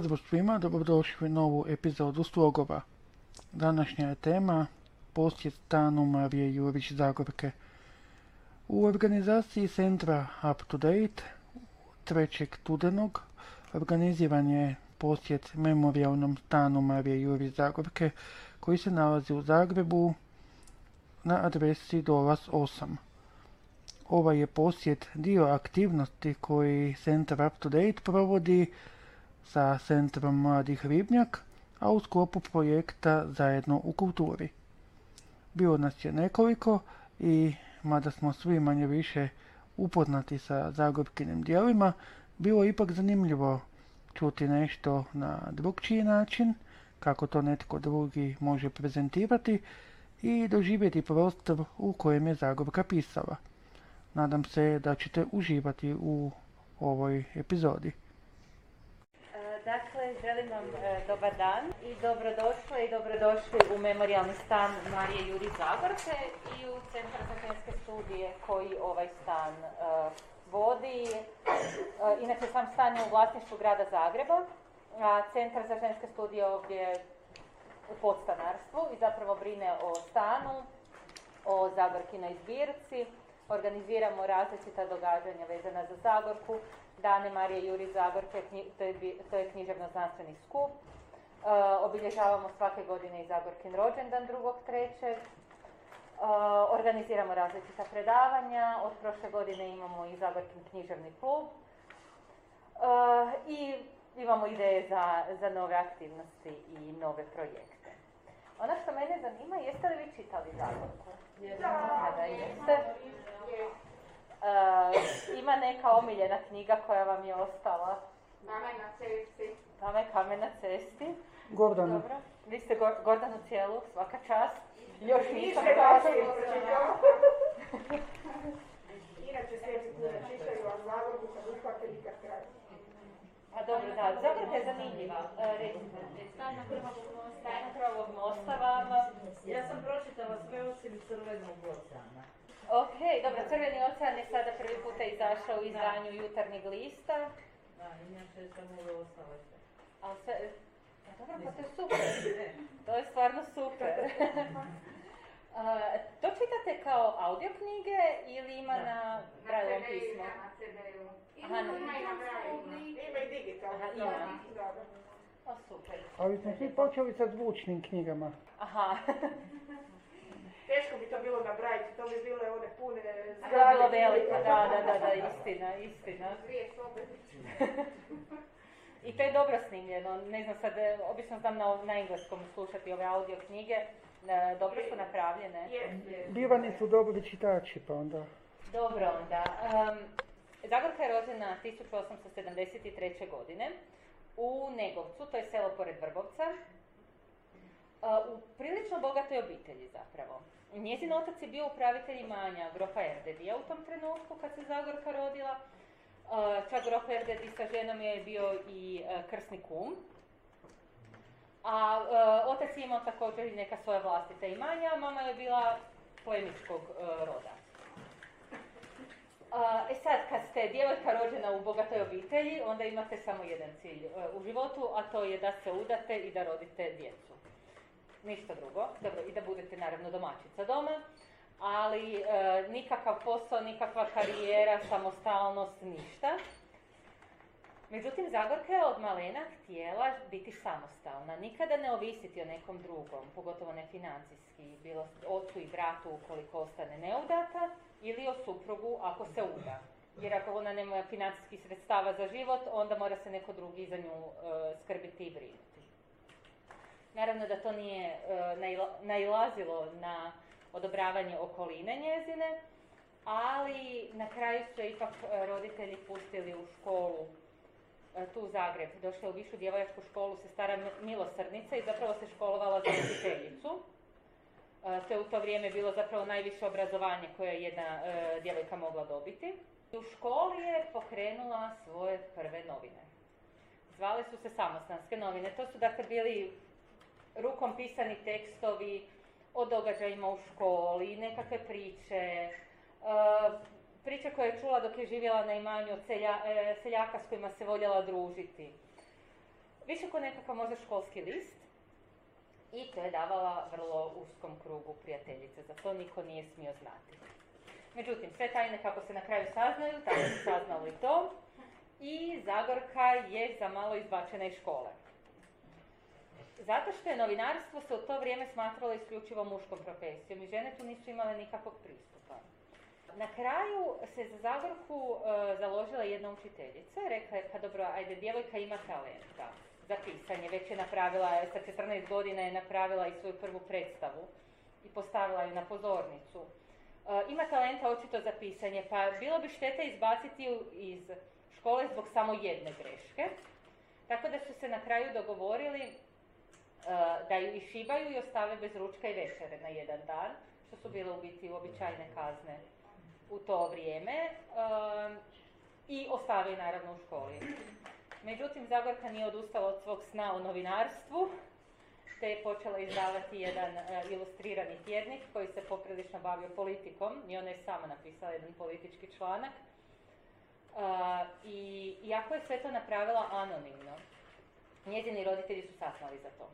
Pozdrav svima, dobrodošli u novu epizodu Slogova. Današnja je tema posjet stanu Marije Jurić Zagorke. U organizaciji centra Up to Date 3. studenog organiziran je posjet memorialnom stanu Marije Jurić Zagorke koji se nalazi u Zagrebu na adresi Dolas 8. Ovaj je posjet dio aktivnosti koji Centar Up to Date provodi sa Centrom Mladih Ribnjak, a u sklopu projekta Zajedno u kulturi. Bilo nas je nekoliko i mada smo svi manje više upoznati sa Zagorkinim dijelima, bilo je ipak zanimljivo čuti nešto na drugčiji način, kako to netko drugi može prezentirati i doživjeti prostor u kojem je Zagorka pisala. Nadam se da ćete uživati u ovoj epizodi. Dakle, želim vam e, dobar dan i dobrodošle i dobrodošli u memorijalni stan Marije Juri Zagorke i u Centar za ženske studije koji ovaj stan e, vodi. E, inače, sam stan je u vlasništvu grada Zagreba, a Centar za ženske studije ovdje je u podstanarstvu i zapravo brine o stanu, o Zagorkinoj zbirci. Organiziramo različita događanja vezana za Zagorku, Dane Marije Juri Zagorke, knji- to je, to je književno-znanstveni skup. E, obilježavamo svake godine i Zagorkin rođendan 2.3. Uh, organiziramo različita predavanja, od prošle godine imamo i Zagorkin književni klub Uh, i imamo ideje za, za nove aktivnosti i nove projekte. Ono što mene zanima, jeste li vi čitali Zagorku? Da, da jeste. Uh, ima neka omiljena knjiga koja vam je ostala? Mame na cesti. Je kamen na cesti. Gordana, Dobro. Vi ste Gor- Gordanu cijelu, svaka čast. Još nisam. Inače sve knjige čitaju, a Zagorku kad uhvate nikad kraj. A dobro, da, Zagorka je zanimljiva. E, recite, Tajna krvavog mosta. Vama. Ja sam pročitala sve osim crvenog oceana. Ok, dobro, Crveni ocean je sada prvi puta izašao u izdanju jutarnjeg lista. Da, inače sam ove ostale sve. Ali sve, a dobro, pa to je super. To je stvarno super. A, to čitate kao audio knjige ili ima Da. na Brailleovom pismu? Na CD-u. Ima na- i na Braille. Ima i digitalno. Aha, ima. da. O, super. ali smo svi počeli sa zvučnim knjigama. Aha, Teško bi to bilo na Brajici, to bi bile one pune to je zgrade. bilo veliko, da, da, da, da, istina, istina. Dvije sobe. I to je dobro snimljeno, ne znam sad, e, obično znam na, na engleskom slušati ove audio knjige, e, dobro su napravljene. Bivani su dobri čitači, pa onda... Dobro onda, em, Zagorka je rođena 1873. godine u Negovcu, to je selo pored Vrbovca, u prilično bogatoj obitelji zapravo. Njezin otac je bio upravitelj imanja grofa Erdedija u tom trenutku kad se Zagorka rodila. Čak grof Erdedi sa ženom je bio i e, krsni kum. A e, otac je imao također i neka svoja vlastita imanja, a mama je bila plemičkog e, roda. E sad, kad ste djevojka rođena u bogatoj obitelji, onda imate samo jedan cilj u životu, a to je da se udate i da rodite djecu. Ništa drugo. Dobro, i da budete naravno domaćica doma, ali e, nikakav posao, nikakva karijera, samostalnost, ništa. Međutim, Zagorka je od malena htjela biti samostalna, nikada ne ovisiti o nekom drugom, pogotovo ne financijski, bilo ocu i bratu ukoliko ostane neudata, ili o suprugu ako se uda. Jer ako ona nema financijskih sredstava za život, onda mora se neko drugi za nju e, skrbiti i brinuti. Naravno da to nije e, naila- nailazilo na odobravanje okoline njezine, ali na kraju su ipak e, roditelji pustili u školu e, tu u Zagreb. Došla je u višu djevojačku školu sestara Milosrdnica i zapravo se školovala za učiteljicu. To je u to vrijeme bilo zapravo najviše obrazovanje koje je jedna djevojka mogla dobiti. U školi je pokrenula svoje prve novine. Zvale su se samostanske novine. To su dakle bili rukom pisani tekstovi o događajima u školi, nekakve priče, e, priče koje je čula dok je živjela na imanju od e, seljaka s kojima se voljela družiti. Više ko nekakav možda školski list i to je davala vrlo uskom krugu prijateljice. Za to niko nije smio znati. Međutim, sve tajne kako se na kraju saznaju, tako su saznali to i Zagorka je za malo izbačena iz škole. Zato što je novinarstvo se u to vrijeme smatralo isključivo muškom profesijom i žene tu nisu imale nikakvog pristupa. Na kraju se za Zagorku e, založila jedna učiteljica, rekla je pa dobro, ajde, djevojka ima talenta za pisanje, već je napravila, sa 14 godina je napravila i svoju prvu predstavu i postavila ju na pozornicu. E, ima talenta očito za pisanje, pa bilo bi šteta izbaciti ju iz škole zbog samo jedne greške. Tako da su se na kraju dogovorili da ju išibaju i ostave bez ručka i večere na jedan dan, što su bile u biti uobičajene kazne u to vrijeme e, i ostave naravno u školi. Međutim, Zagorka nije odustala od svog sna o novinarstvu, te je počela izdavati jedan e, ilustrirani tjednik koji se poprilično bavio politikom i ona je sama napisala jedan politički članak. E, I iako je sve to napravila anonimno, njezini roditelji su saznali za to.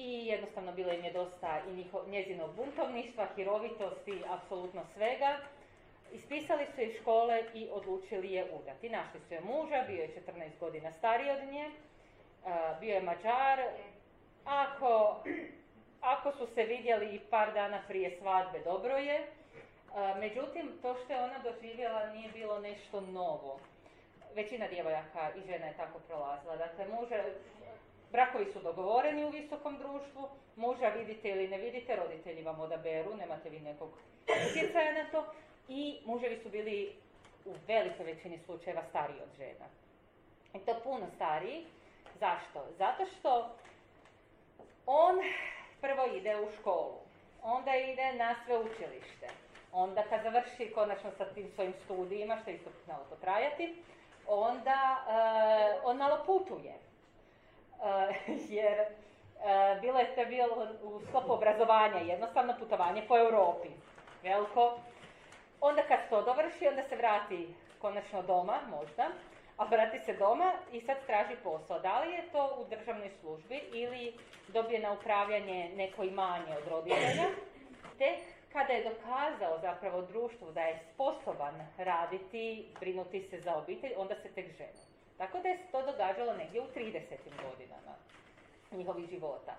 I jednostavno bilo im je dosta i njiho, njezinog buntovništva, hirovitosti, apsolutno svega. Ispisali su iz škole i odlučili je udati. Našli su je muža, bio je 14 godina stariji od nje, bio je mađar. Ako, ako su se vidjeli i par dana prije svadbe, dobro je. Međutim, to što je ona doživjela nije bilo nešto novo. Većina djevojaka i žena je tako prolazila. Dakle, muže, brakovi su dogovoreni u visokom društvu, muža vidite ili ne vidite, roditelji vam odaberu, nemate vi nekog utjecaja na to. I muževi su bili u velikoj većini slučajeva stariji od žena. I to puno stariji. Zašto? Zato što on prvo ide u školu, onda ide na sveučilište, onda kad završi konačno sa tim svojim studijima, što je isto malo potrajati, onda eh, on malo putuje. Eh, jer eh, bilo je to bilo u sklopu obrazovanja, jednostavno putovanje po Europi. Veliko. Onda kad to dovrši, onda se vrati konačno doma, možda, a vrati se doma i sad traži posao. Da li je to u državnoj službi ili dobije na upravljanje neko imanje od roditelja, tek kada je dokazao zapravo društvu da je sposoban raditi, brinuti se za obitelj, onda se tek ženi. Tako da je to događalo negdje u 30. godinama njihovih života.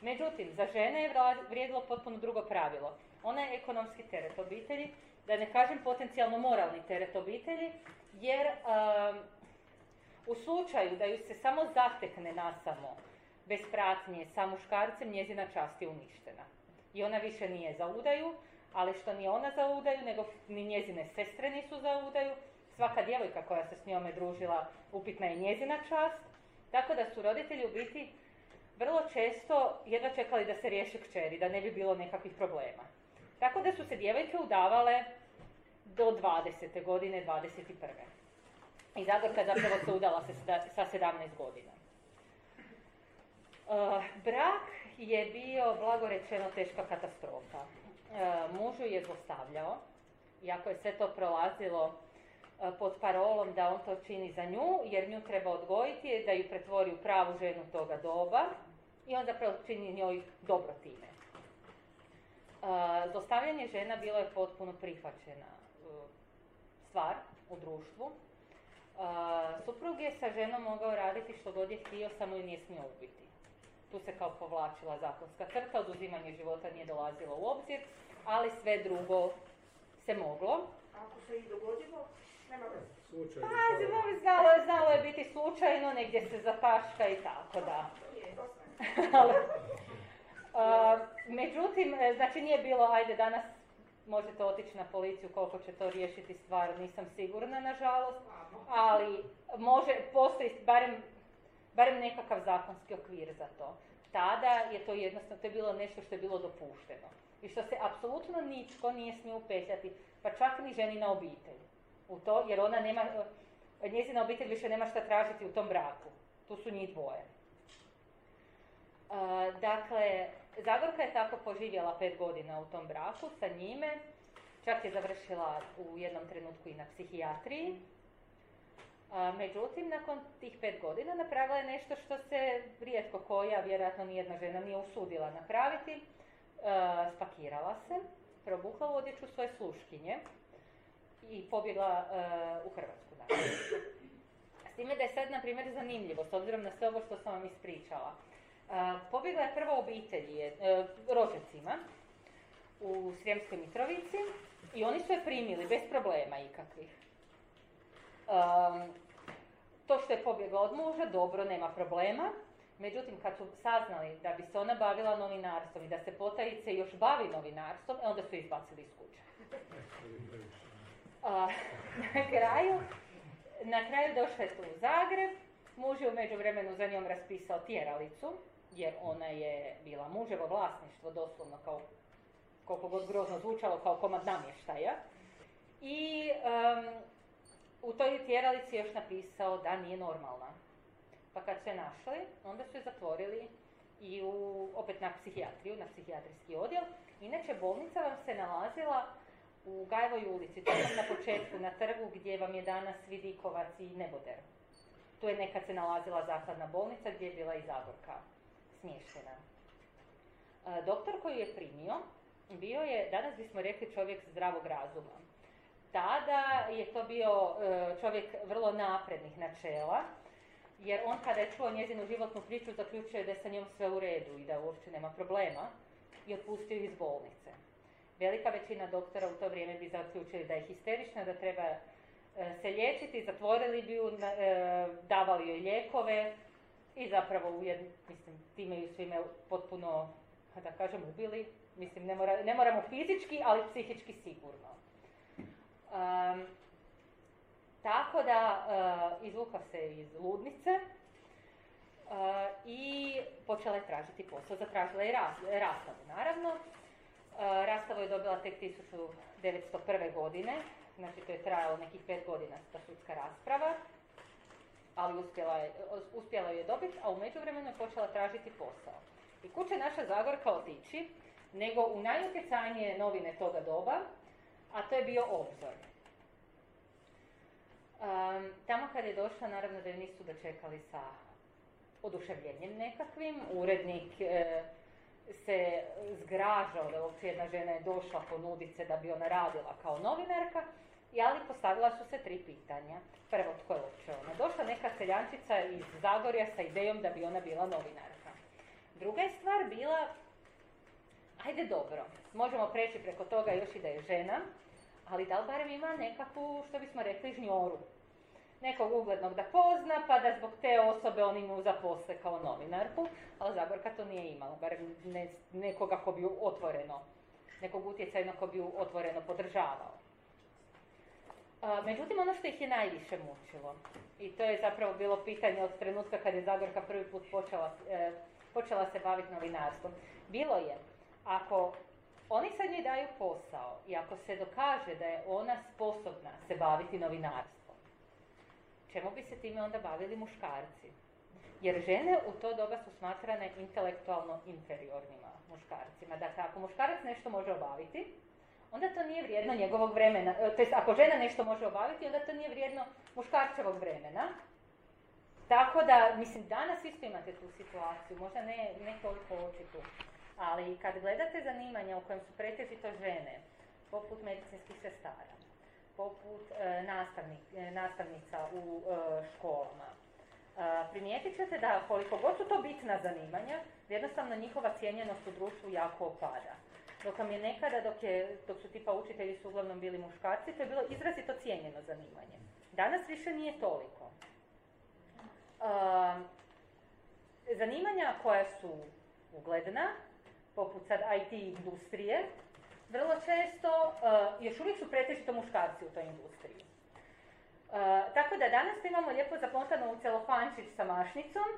Međutim, za žene je vrijedilo potpuno drugo pravilo. Ona je ekonomski teret obitelji, da ne kažem potencijalno moralni teret obitelji, jer um, u slučaju da ju se samo zatekne nasamo, bez pratnje, sa muškarcem, njezina čast je uništena. I ona više nije za udaju, ali što ni ona za udaju, nego ni njezine sestre nisu za udaju. Svaka djevojka koja se s njome družila, upitna je njezina čast. Tako da su roditelji u biti vrlo često jedva čekali da se riješi kćeri, da ne bi bilo nekakvih problema. Tako da su se djevojke udavale do 20. godine, 21. I Zagorka zapravo se udala sa seda- sa 17 godina. Uh, brak je bio, blago rečeno, teška katastrofa. Uh, mužu je zlostavljao, iako je sve to prolazilo uh, pod parolom da on to čini za nju, jer nju treba odgojiti, da ju pretvori u pravu ženu toga doba i on zapravo čini njoj dobro time. Uh, zlostavljanje žena bilo je potpuno prihvaćena uh, stvar u društvu. Uh, suprug je sa ženom mogao raditi što god je htio, samo ju nije smio ubiti. Tu se kao povlačila zakonska crta, oduzimanje života nije dolazilo u obzir, ali sve drugo se moglo. Ako se i dogodilo, nema veze. Slučajno. Pa, znalo, znalo, je- znalo je biti slučajno, negdje se zataška i tako da. Međutim, e, znači nije bilo, ajde danas možete otići na policiju koliko će to riješiti stvar, nisam sigurna nažalost, ali može, postoji barem, barem nekakav zakonski okvir za to. Tada je to jednostavno, to je bilo nešto što je bilo dopušteno. I što se apsolutno ničko nije smio upetljati, pa čak ni ženina obitelj u to, jer ona nema, njezina obitelj više nema šta tražiti u tom braku. Tu su njih dvoje. Dakle, Zagorka je tako poživjela pet godina u tom braku sa njime, čak je završila u jednom trenutku i na psihijatriji. međutim, nakon tih pet godina napravila je nešto što se rijetko koja, vjerojatno nijedna žena nije usudila napraviti. spakirala se, probukla u odjeću svoje sluškinje i pobjegla u Hrvatsku. S time da je sad, na primjer, zanimljivo, s obzirom na sve ovo što sam vam ispričala. Pobjegla je prvo obitelji, e, rođacima, u Srijemskoj Mitrovici i oni su je primili bez problema ikakvih. to što je pobjegla od muža, dobro, nema problema. Međutim, kad su saznali da bi se ona bavila novinarstvom i da se potajice još bavi novinarstvom, e, onda su izbacili iz kuće. na kraju, na kraju došla je u Zagreb, muž je u međuvremenu za njom raspisao tjeralicu, jer ona je bila muževo vlasništvo, doslovno kao, koliko god grozno zvučalo, kao komad namještaja. I u toj tjeralici još napisao da nije normalna. Pa kad su je našli, onda su je zatvorili i u, opet na psihijatriju, na psihijatrijski odjel. Inače, bolnica vam se nalazila u Gajvoj ulici, to na početku, na trgu gdje vam je danas Vidikovac i Neboder. Tu je nekad se nalazila zakladna bolnica gdje je bila i Zagorka smještena. E, doktor koji je primio bio je, danas bismo rekli, čovjek zdravog razuma. Tada je to bio e, čovjek vrlo naprednih načela, jer on kada je čuo njezinu životnu priču zaključio da je sa njom sve u redu i da uopće nema problema i otpustio iz bolnice. Velika većina doktora u to vrijeme bi zaključili da je histerična, da treba e, se liječiti, zatvorili bi ju, davali joj lijekove, i zapravo ujedno, mislim, time ju svime potpuno, da kažem, ubili. Mislim, ne, mora, ne moramo fizički, ali psihički sigurno. Um, tako da uh, izvukla se iz ludnice uh, i počela je tražiti posao. Zatražila je rastavu, naravno. Uh, rastavu je dobila tek 1901. godine, znači to je trajalo nekih pet godina ta sudska rasprava ali uspjela je, uspjela je dobiti, a u međuvremenu je počela tražiti posao. I kuće naša Zagorka otići, nego u najutjecajnije novine toga doba, a to je bio obzor. Um, tamo kad je došla, naravno da je nisu dočekali sa oduševljenjem nekakvim. Urednik e, se zgražao da uopće jedna žena je došla ponuditi se da bi ona radila kao novinarka, ali postavila su se tri pitanja. Prvo, tko je uopće ona? Došla neka seljančica iz Zagorja sa idejom da bi ona bila novinarka. Druga je stvar bila, ajde dobro, možemo preći preko toga još i da je žena, ali da li barem ima nekakvu, što bismo rekli, žnjoru. Nekog uglednog da pozna, pa da zbog te osobe oni nju zaposle kao novinarku, ali Zagorka to nije imala, barem ne, nekoga ko bi otvoreno, nekog utjecajnog ko bi ju otvoreno podržavao međutim, ono što ih je najviše mučilo, i to je zapravo bilo pitanje od trenutka kad je Zagorka prvi put počela, e, počela se baviti novinarstvom, bilo je, ako oni sad njoj daju posao i ako se dokaže da je ona sposobna se baviti novinarstvom, čemu bi se time onda bavili muškarci? Jer žene u to doba su smatrane intelektualno inferiornima muškarcima. Dakle, ako muškarac nešto može obaviti, onda to nije vrijedno njegovog vremena. E, to jest, ako žena nešto može obaviti, onda to nije vrijedno muškarčevog vremena. Tako da, mislim, danas isto imate tu situaciju, možda ne, ne toliko očitu, ali kad gledate zanimanja u kojem su pretežito žene, poput medicinskih sestara, poput e, nastavnik, e, nastavnica u školama, primijetit ćete da koliko god su to bitna zanimanja, jednostavno njihova cijenjenost u društvu jako opada. Dok vam je nekada, dok, je, dok su tipa učitelji su uglavnom bili muškarci, to je bilo izrazito cijenjeno zanimanje. Danas više nije toliko. zanimanja koja su ugledna, poput sad IT industrije, vrlo često, uh, još uvijek su pretežito muškarci u toj industriji. Uh, tako da danas imamo lijepo zapontano u celofančić sa mašnicom,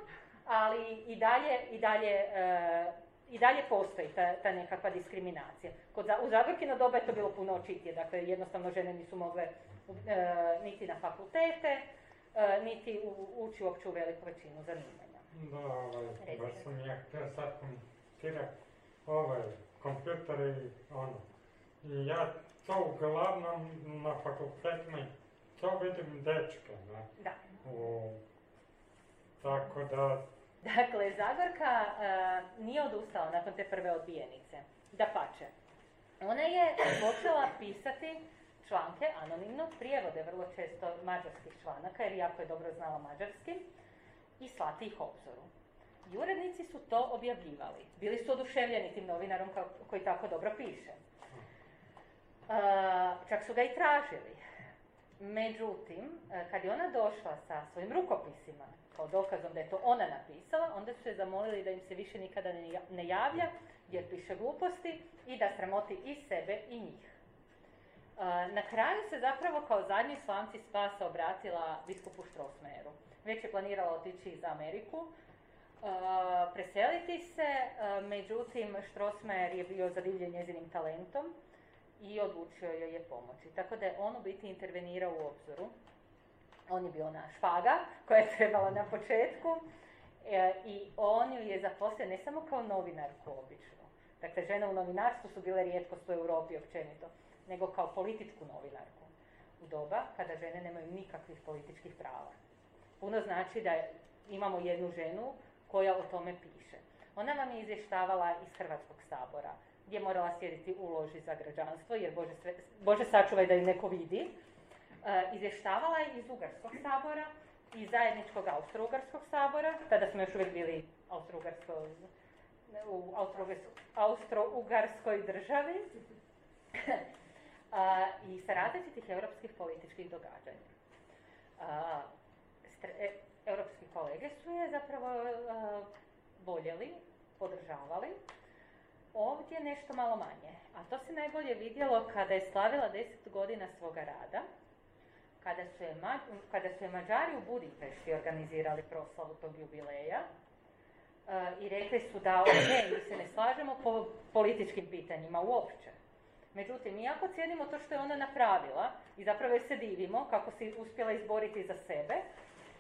ali i dalje, i dalje, uh, i dalje postoji ta, ta nekakva diskriminacija. Kod, za- u Zagorkino doba je to bilo puno očitije, dakle jednostavno žene nisu mogle uh, niti na fakultete, uh, niti u, ući uopće u veliku većinu zanimanja. Da, ovaj, baš sam ja htio sad komentirati ovaj, kompjuter i ono. I ja to uglavnom na fakultetima to vidim dečke, ne? Da. U, tako da, Dakle, Zagorka uh, nije odustala nakon te prve odbijenice. Da pače. Ona je počela pisati članke, anonimno, prijevode vrlo često mađarskih članaka, jer jako je dobro znala mađarski, i slati ih obzoru. I urednici su to objavljivali. Bili su oduševljeni tim novinarom koji tako dobro piše. Uh, čak su ga i tražili. Međutim, e, kad je ona došla sa svojim rukopisima, kao dokazom da je to ona napisala, onda su je zamolili da im se više nikada ne ja- ne javlja, jer piše gluposti i da sramoti i sebe i njih. E, Na kraju se zapravo kao zadnji slamci spasa obratila biskupu Štrosmeru. Već je planirala otići za Ameriku, e, preseliti se, e, međutim Štrosmer je bio zadivljen njezinim talentom i odlučio joj je pomoći. Tako da je on u biti intervenirao u obzoru. On je bio ona špaga koja je trebala na početku e, i on ju je zaposlio ne samo kao novinarku običnu. Dakle, žene u novinarstvu su bile rijetkost u Europi općenito, nego kao političku novinarku. U doba kada žene nemaju nikakvih političkih prava. Puno znači da imamo jednu ženu koja o tome piše. Ona vam je izvještavala iz Hrvatskog sabora, gdje je morala sjediti u za građanstvo, jer Bože, sve, Bože sačuvaj da ju neko vidi. E, izvještavala je iz Ugarskog sabora, iz zajedničkog Austro-Ugarskog sabora, tada smo još uvijek bili Austro-Ugarsko, u Austro-Ugarskoj, državi, a, i sa različitih europskih političkih događanja. A, stre- e, europski kolege su je zapravo voljeli, podržavali, ovdje nešto malo manje. A to se najbolje vidjelo kada je slavila 10 godina svoga rada, kada su je, kada su je Mađari u Budimpešti organizirali proslavu tog jubileja e, i rekli su da ok, mi se ne slažemo po političkim pitanjima uopće. Međutim, iako cijenimo to što je ona napravila i zapravo se divimo kako si uspjela izboriti za sebe,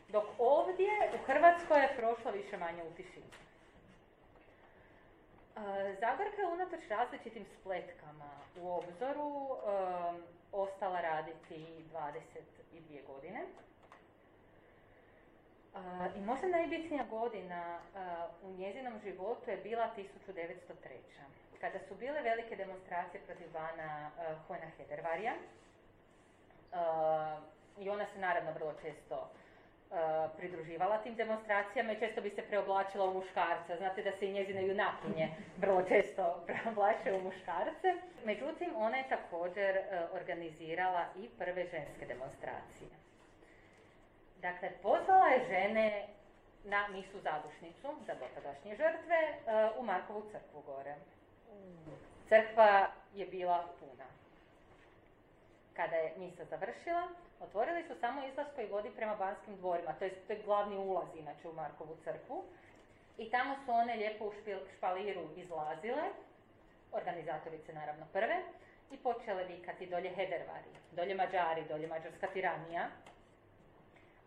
dok ovdje u Hrvatskoj je prošlo više manje u tišini. Zagorka je unatoč različitim spletkama u obzoru em, ostala raditi 22 godine. E, I možda najbitnija godina u njezinom životu je bila 1903. Kada su bile velike demonstracije protiv bana uh, Hojna I ona se naravno vrlo često uh, pridruživala tim demonstracijama i često bi se preoblačila u muškarca. Znate da se i njezine junakinje vrlo često preoblače u muškarce. Međutim, ona je također uh, organizirala i prve ženske demonstracije. Dakle, pozvala je žene na misu zadušnicu za dotadašnje žrtve uh, u Markovu crkvu gore. Crkva je bila puna. Kada je misa završila, otvorili su samo izlaz koji vodi prema Banskim dvorima, to je, to glavni ulaz inače u Markovu crkvu. I tamo su one lijepo u špil- špaliru izlazile, organizatorice naravno prve, i počele vikati dolje Hedervari, dolje Mađari, dolje Mađarska tiranija.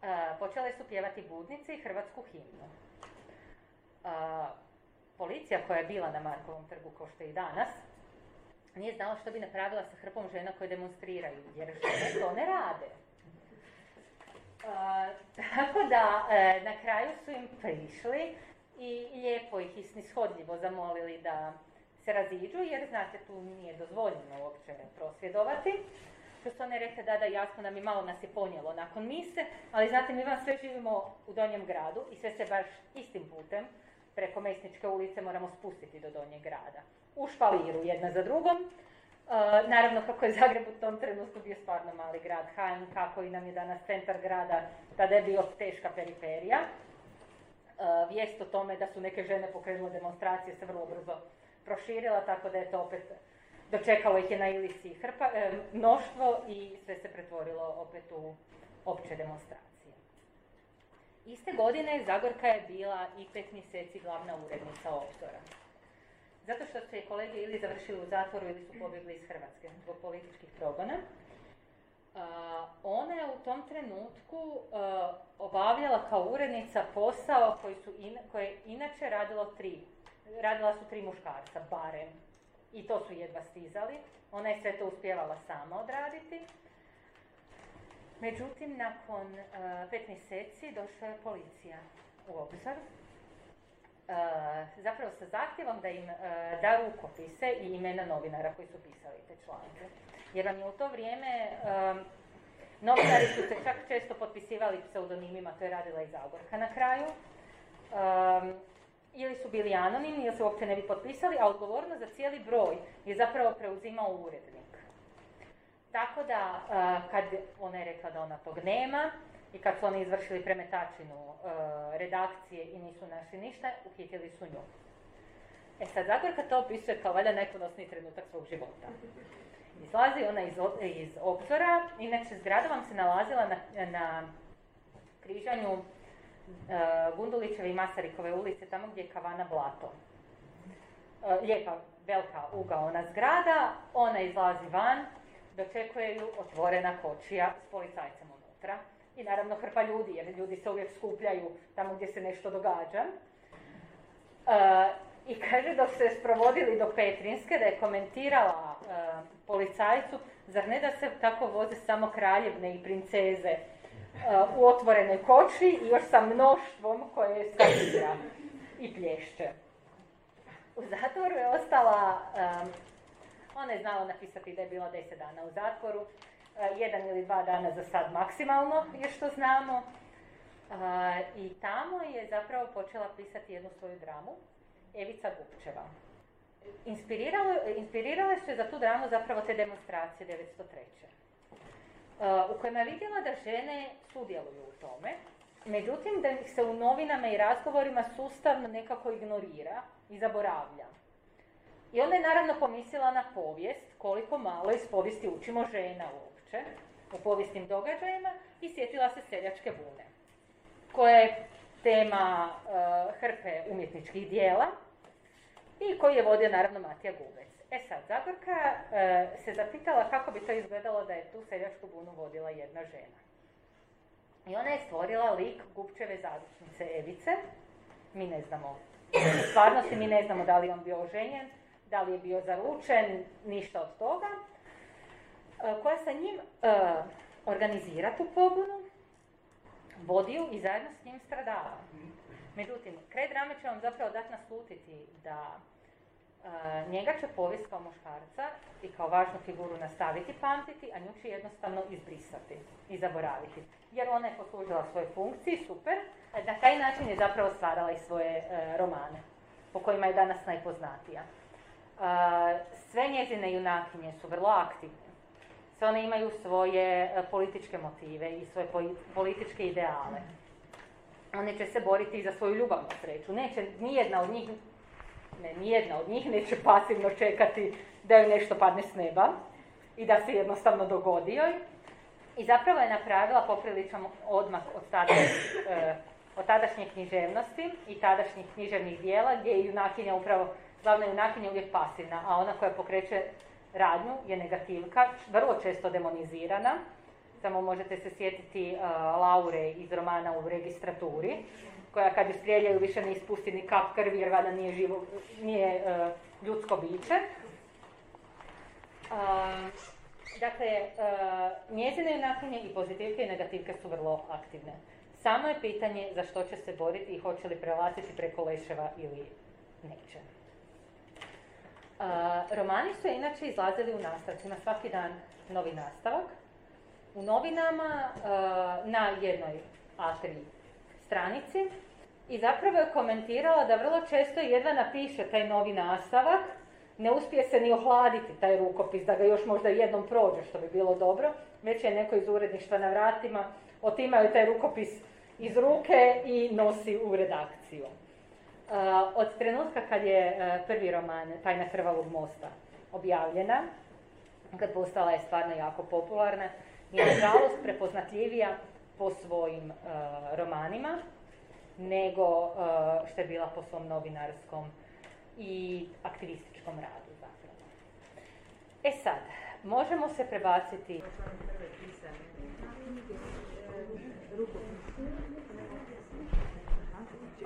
E, počele su pjevati budnice i hrvatsku himnu. A, policija koja je bila na Markovom trgu kao što je i danas, nije znala što bi napravila sa hrpom žena koje demonstriraju, jer žene to ne rade. Tako da, e, na kraju su im prišli i lijepo ih i snishodljivo zamolili da se raziđu, jer znate, tu nije dozvoljeno uopće prosvjedovati. Što su one rekle, da, da, jasno nam i malo nas je ponijelo nakon mise, ali znate, mi vam sve živimo u Donjem gradu i sve se baš istim putem preko Mesničke ulice moramo spustiti do Donjeg grada. U špaliru jedna za drugom. E, naravno, kako je Zagreb u tom trenutku bio stvarno mali grad, Hain, kako i nam je danas centar grada, tada je bio teška periferija. E, vijest o tome da su neke žene pokrenule demonstracije se vrlo brzo proširila, tako da je to opet dočekalo ih je na Ilisi hrpa, e, mnoštvo i sve se pretvorilo opet u opće demonstracije. Iste godine Zagorka je bila i pet mjeseci glavna urednica Obzora. Zato što su je kolege ili završili u zatvoru ili su pobjegli iz Hrvatske zbog političkih progona. A, ona je u tom trenutku obavljala kao urednica posao koji su in, koje je inače radilo tri. Radila su tri muškarca, barem. I to su jedva stizali. Ona je sve to uspjevala sama odraditi. Međutim, nakon a, pet mjeseci došla je policija u obzor. A, zapravo sa zahtjevom da im a, da rukopise i imena novinara koji su pisali te članke jer vam je u to vrijeme um, novinari su se čak često potpisivali pseudonimima, to je radila i Zagorka na kraju. Ili su bili anonimni, ili se uopće ne bi potpisali, a odgovornost za cijeli broj je zapravo preuzimao urednik. Tako da, kad ona je rekla da ona tog nema, i kad su oni izvršili premetačinu uh, redakcije i nisu našli ništa, uhitili su nju. E sad, Zagorka to opisuje kao valjda najponosniji trenutak svog života. Izlazi ona iz, iz obzora, inače zgrada vam se nalazila na, na križanju uh, Gundulićeve i Masarikove ulice, tamo gdje je kavana Blato. Uh, lijepa, velika ugaona zgrada, ona izlazi van, dočekuje ju otvorena kočija s policajcem unutra. I naravno hrpa ljudi, jer ljudi se uvijek skupljaju tamo gdje se nešto događa. Uh, i kaže dok se sprovodili do Petrinske da je komentirala uh, policajcu, zar ne da se tako voze samo kraljevne i princeze uh, u otvorenoj koči i još sa mnoštvom koje skakira i plješće. U zatvoru je ostala, um, ona je znala napisati da je bila deset dana u zatvoru, jedan ili dva dana za sad maksimalno je što znamo. Uh, I tamo je zapravo počela pisati jednu svoju dramu, Evica Gupčeva. Inspirirale su je za tu dramu zapravo te demonstracije 1903. Uh, u kojima je vidjela da žene sudjeluju u tome, međutim da ih se u novinama i razgovorima sustavno nekako ignorira i zaboravlja. I onda je naravno pomislila na povijest, koliko malo iz povijesti učimo žena uopće, u povijesnim događajima, i sjetila se seljačke bune, koja je tema uh, hrpe umjetničkih dijela i koji je vodio naravno Matija Gubec. E sad, Zagorka uh, se zapitala kako bi to izgledalo da je tu seljačku bunu vodila jedna žena. I ona je stvorila lik Gupčeve zadučnice Evice. Mi ne znamo, u stvarnosti mi ne znamo da li on bio oženjen, da li je bio zaručen, ništa od toga. Uh, koja sa njim organizira tu pobunu, vodi ju i zajedno s njim stradava. Međutim, kraj drame će vam zapravo dati naslutiti da uh, njega će povijest kao muškarca i kao važnu figuru nastaviti pamtiti, a nju će jednostavno izbrisati i zaboraviti. Jer ona je poslužila svoje funkciji, super, a na taj način je zapravo stvarala i svoje romane, po kojima je danas najpoznatija. Sve njezine junakinje su vrlo aktivne sve one imaju svoje e, političke motive i svoje političke ideale. One će se boriti i za svoju ljubavnu sreću. Neće, nijedna od njih, ne, nijedna od njih neće pasivno čekati da joj nešto padne s neba i da se jednostavno dogodi joj. I zapravo je napravila popriličan odmak od, tada, e, od tadašnje književnosti i tadašnjih književnih dijela, gdje je junakinja upravo, glavna junakinja uvijek pasivna, a ona koja pokreće radnju je negativka, vrlo često demonizirana. Samo možete se sjetiti uh, Laure iz romana u registraturi, koja kad ju strijeljaju više ne ispusti ni kap krvi jer vada nije, živo, nije uh, ljudsko biće. Uh, dakle, uh, njezine junakinje i pozitivke i negativke su vrlo aktivne. Samo je pitanje za što će se boriti i hoće li prelaziti preko leševa ili neće romani su inače izlazili u nastavcima, svaki dan novi nastavak. U novinama na jednoj A3 stranici i zapravo je komentirala da vrlo često jedva napiše taj novi nastavak, ne uspije se ni ohladiti taj rukopis, da ga još možda jednom prođe, što bi bilo dobro. Već je neko iz uredništva na vratima, otimaju taj rukopis iz ruke i nosi u redakciju. Uh, od trenutka kad je uh, prvi roman Tajna krvavog mosta objavljena, kad postala je stvarno jako popularna i nažalost prepoznatljivija po svojim e, romanima nego što je bila po svom novinarskom i aktivističkom radu zapravo. E sad, možemo se prebaciti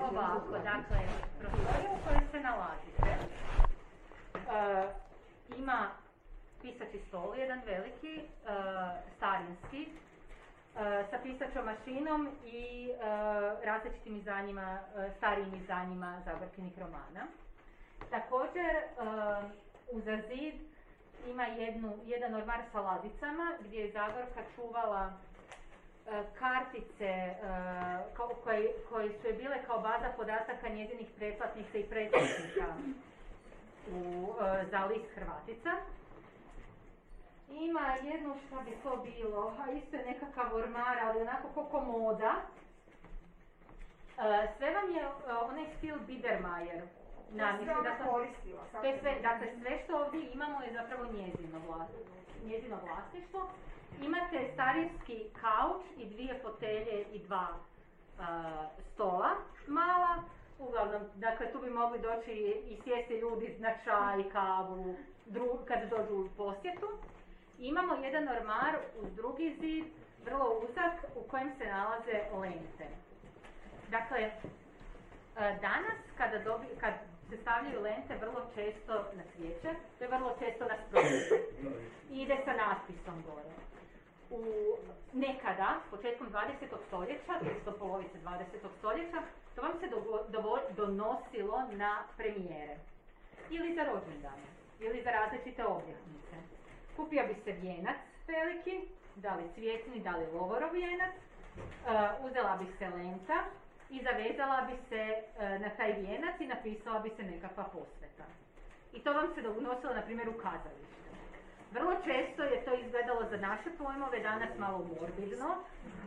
ovako, dakle, prostorija u kojoj se nalazite e, ima pisaći stol, jedan veliki, e, starinski, e, sa pisačom mašinom i različitim izdanjima, starijim izdanjima Zagorkinih romana. Također, uza zid ima jednu, jedan ormar sa ladicama gdje je Zagorka čuvala E, kartice e, koje, koje su je bile kao baza podataka njezinih pretplatnica i pretplatnika u, e, za list Hrvatica. Ima jedno što bi to bilo, a isto je nekakav ormar, ali onako ko komoda. Sve vam je onaj stil Biedermeier. Na, sve dakle, koristila. Sve, sve, dakle, sve što ovdje imamo je zapravo njezino, njezino vlasništvo. Imate starinski kauč i dvije fotelje i dva stola mala. Uglavnom, dakle, tu bi mogli doći i sjesti ljudi na čaj, kavu, dru, kad dođu u posjetu. Imamo jedan ormar uz drugi zid, vrlo uzak, u kojem se nalaze lente. Dakle, danas kada, dobi, kad se stavljaju lente vrlo često na svijeće, to je vrlo često na I ide sa natpisom gore u nekada, početkom 20. stoljeća, do polovice 20. stoljeća, to vam se donosilo na premijere. Ili za rođendane, ili za različite obljetnice. Kupio bi se vijenac veliki, da li cvjetni, da li lovorov vijenac, uh, uzela bi se lenta i zavezala bi se uh, na taj vijenac i napisala bi se nekakva posveta. I to vam se donosilo, na primjer, u kazalištu. Vrlo često je to izgledalo za naše pojmove danas malo morbidno,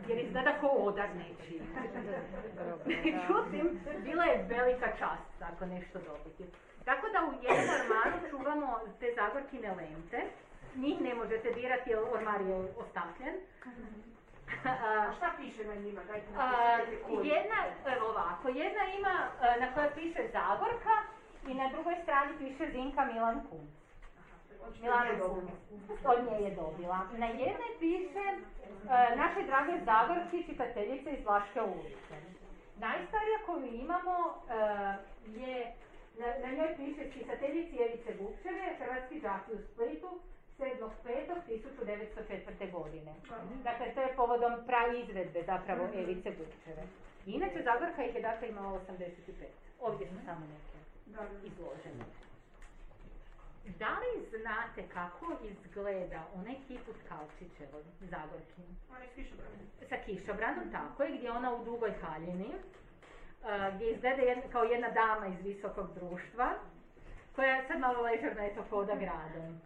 jer izgleda kao odar nečiji. Međutim, bila je velika čast tako nešto dobiti. Tako da u jednom ormaru čuvamo te zagorkine lente. Njih ne možete dirati jer ormar je ostakljen. A šta piše na njima? jedna, evo ovako, jedna ima na kojoj piše Zagorka i na drugoj strani piše Zinka Milan Kunc. Od nje je dobila. Na jednoj piše uh, naše drage Zagorci, čitateljice iz Vlaške ulice. Najstarija koju imamo uh, je, na, na njoj piše čitateljici Jevice Vukčeve, hrvatski đaki u Splitu, 7.5.1904. godine. Dakle, to je povodom izvedbe zapravo Evice Vukčeve. Inače, Zagorka ih je dakle imala 85. Ovdje su samo neke izložene. Da li znate kako izgleda onaj kip u Tkalčićevoj Zagorki? Onaj s kišobranom. Sa kišobranom, tako je, gdje je ona u dugoj haljini, uh, gdje izgleda jedna, kao jedna dama iz visokog društva, koja sad malo ležerna je to hoda gradom.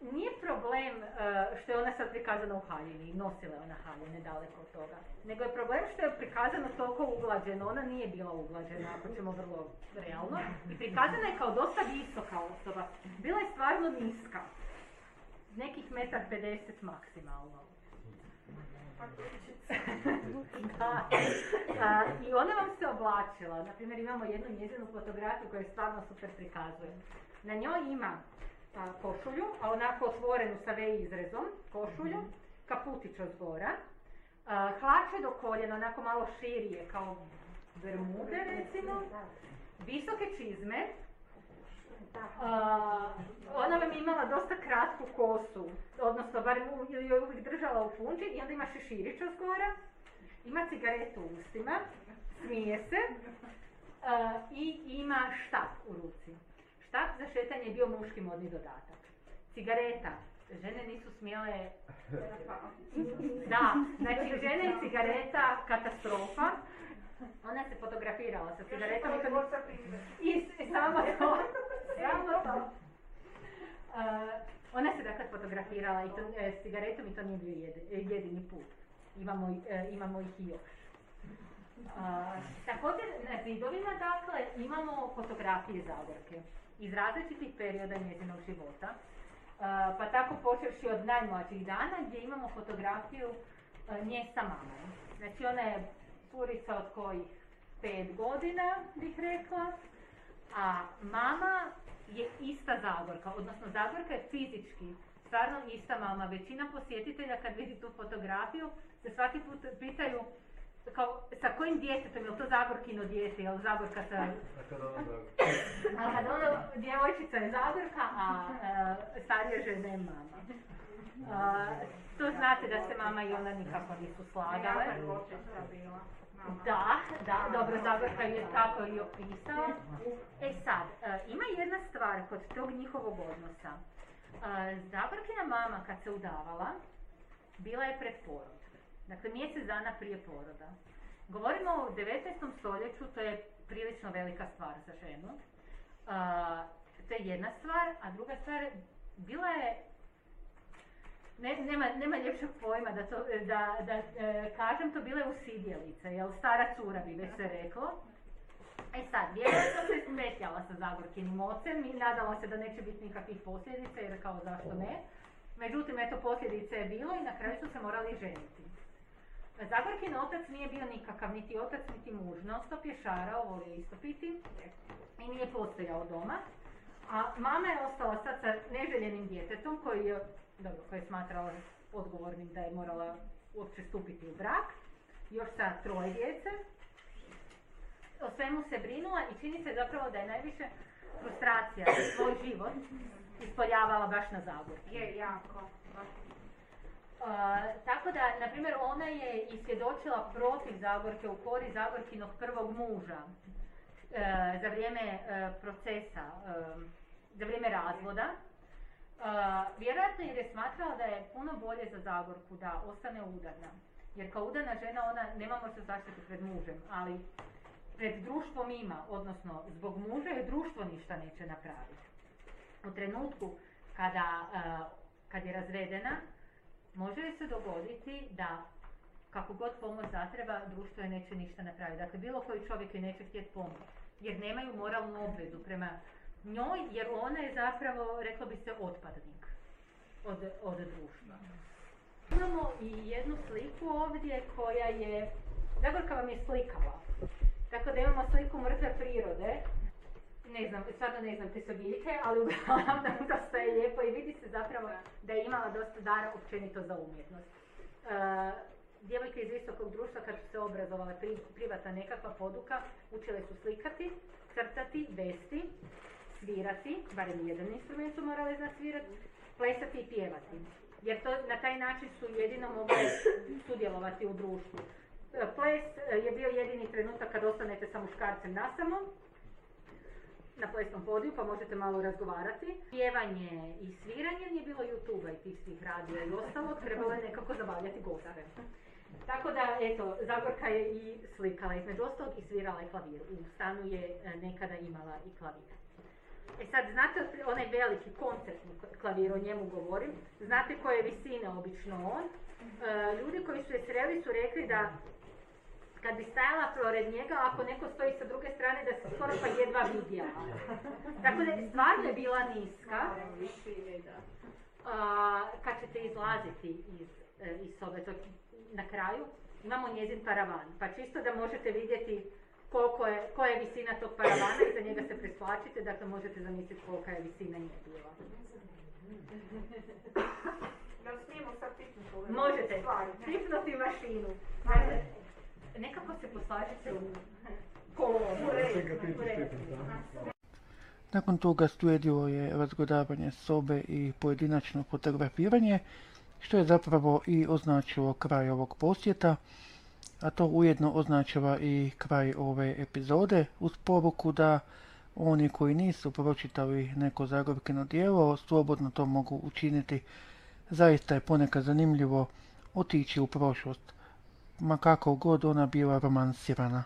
Nije problem uh, što je ona sad prikazana u haljini, nosila je ona haljine daleko od toga, nego je problem što je prikazano toliko uglađeno, ona nije bila uglađena, ako ćemo vrlo realno, i prikazana je kao dosta visoka osoba, bila je stvarno niska, nekih metar 50 maksimalno. Da. A, I ona vam se oblačila, na primjer imamo jednu njezinu fotografiju koja je stvarno super prikazuje. Na njoj ima a, košulju, a onako otvorenu sa V izrezom, košulju, kaputić od zgora, hlače do koljena, onako malo širije, kao bermude recimo, visoke čizme, ona vam je imala dosta kratku kosu, odnosno bar ju je uvijek držala u punči i onda ima šeširić od zgora, ima cigaretu u ustima, smije se i ima štap u ruci. Štap za šetanje je bio muški modni dodatak. Cigareta. Žene nisu smjele... Da, znači žene i cigareta katastrofa. Ona se fotografirala sa cigaretom i to... I samo to. Samo to. ona se dakle fotografirala i to, e, s cigaretom i to nije bio jedini put. Imamo, e, imamo ih i još. A, također na zidovima dakle imamo fotografije Zagorke iz različitih perioda njezinog života. A, pa tako počevši od najmlađih dana gdje imamo fotografiju a, nje sa mamom. Znači ona je curica od kojih pet godina bih rekla, a mama je ista Zagorka, odnosno Zagorka je fizički stvarno ista mama. Većina posjetitelja kad vidi tu fotografiju se svaki put pitaju kao, sa kojim djetetom, je li to Zagorkino dijete, je li Zagorka sa... A kad ono, djevojčica je Zagorka, a e, starija žena je mama. A, znate da se mama i ona nikako nisu slagale. Da, da, dobro, Zagorka je tako i opisala. E sad, e, ima jedna stvar kod tog njihovog odnosa. E, Zagorkina mama kad se udavala, bila je pred porod. Dakle, mjesec dana prije poroda. Govorimo o 19. stoljeću, to je prilično velika stvar za ženu. E, to je jedna stvar, a druga stvar, bila je ne, nema, nema ljepšeg pojma da, to, da, da e, kažem, to bile usidjelice, jel stara cura bi već se reklo. E sad, vjerojatno se smetjala sa Zagorkinim ocem i nadala se da neće biti nikakvih posljedica, jer kao zašto ne. Međutim, eto, posljedice je bilo i na kraju su se morali ženiti. Zagorkin otac nije bio nikakav, niti otac, niti muž. Non stop je šarao, volio istopiti i nije postojao doma. A mama je ostala sad sa neželjenim djetetom koji je, dobro, koji je smatrala odgovornim da je morala uopće stupiti u brak, još sa troje djece. O svemu se brinula i čini se zapravo da je najviše frustracija za svoj život ispoljavala baš na Zagorki. Je, jako. Uh, tako da, na primjer, ona je i svjedočila protiv Zagorke u kori Zagorkinog prvog muža uh, za vrijeme uh, procesa, um, za vrijeme razvoda. Vjerojatno jer je smatrala da je puno bolje za Zagorku da ostane udarna. Jer kao udana žena ona nema možda zaštitu pred mužem, ali pred društvom ima, odnosno zbog muža je društvo ništa neće napraviti. U trenutku kada, kad je razvedena, može li se dogoditi da kako god pomoć zatreba, društvo je neće ništa napraviti. Dakle, bilo koji čovjek je neće htjeti pomoć, jer nemaju moralnu obvezu prema njoj, jer ona je zapravo, reklo bi se, otpadnik od, od društva. Imamo i jednu sliku ovdje koja je, Zagorka vam je slikala, tako da imamo sliku mrtve prirode, ne znam, stvarno ne znam te su biljke, ali uglavnom dosta je lijepo i vidi se zapravo da je imala dosta dara općenito za umjetnost. E, djevojke iz visokog društva kad su se obrazovale pri, privatna nekakva poduka, učile su slikati, crtati, vesti, svirati, barem jedan instrument su morale znati svirati, plesati i pjevati. Jer to, na taj način su jedino mogli sudjelovati u društvu. E, Ples e, je bio jedini trenutak kad ostanete sa muškarcem nasamo, na plesnom podiju, pa možete malo razgovarati. Pjevanje i sviranje nije bilo YouTube-a i tih svih radija i ostalo, trebalo je nekako zabavljati goste. Tako da, eto, Zagorka je i slikala, između ostalog i svirala je klavir. U stanu je e, nekada imala i klavir. E sad, znate onaj veliki koncertni klavir, o njemu govorim, znate koje visine obično on. E, ljudi koji su je sreli su rekli da kad bi stajala pored njega, ako neko stoji sa druge strane, da se skoro pa jedva vidjela. Tako da je stvarno je bila niska. A, kad ćete izlaziti iz, e, iz sobe, na kraju, imamo njezin paravan. Pa čisto da možete vidjeti koliko je, koja je visina tog paravana i za njega se presplačite, dakle možete zamisliti kolika je visina nje bila. Smijemo sad tipnuti Možete, tipnuti mašinu. Dakle, nekako se poslažite u kolonu. Nakon toga slijedilo je razgodavanje sobe i pojedinačno fotografiranje, što je zapravo i označilo kraj ovog posjeta, a to ujedno označava i kraj ove epizode uz poruku da oni koji nisu pročitali neko Zagorkino dijelo slobodno to mogu učiniti. Zaista je ponekad zanimljivo otići u prošlost, ma kako god ona bila romansirana.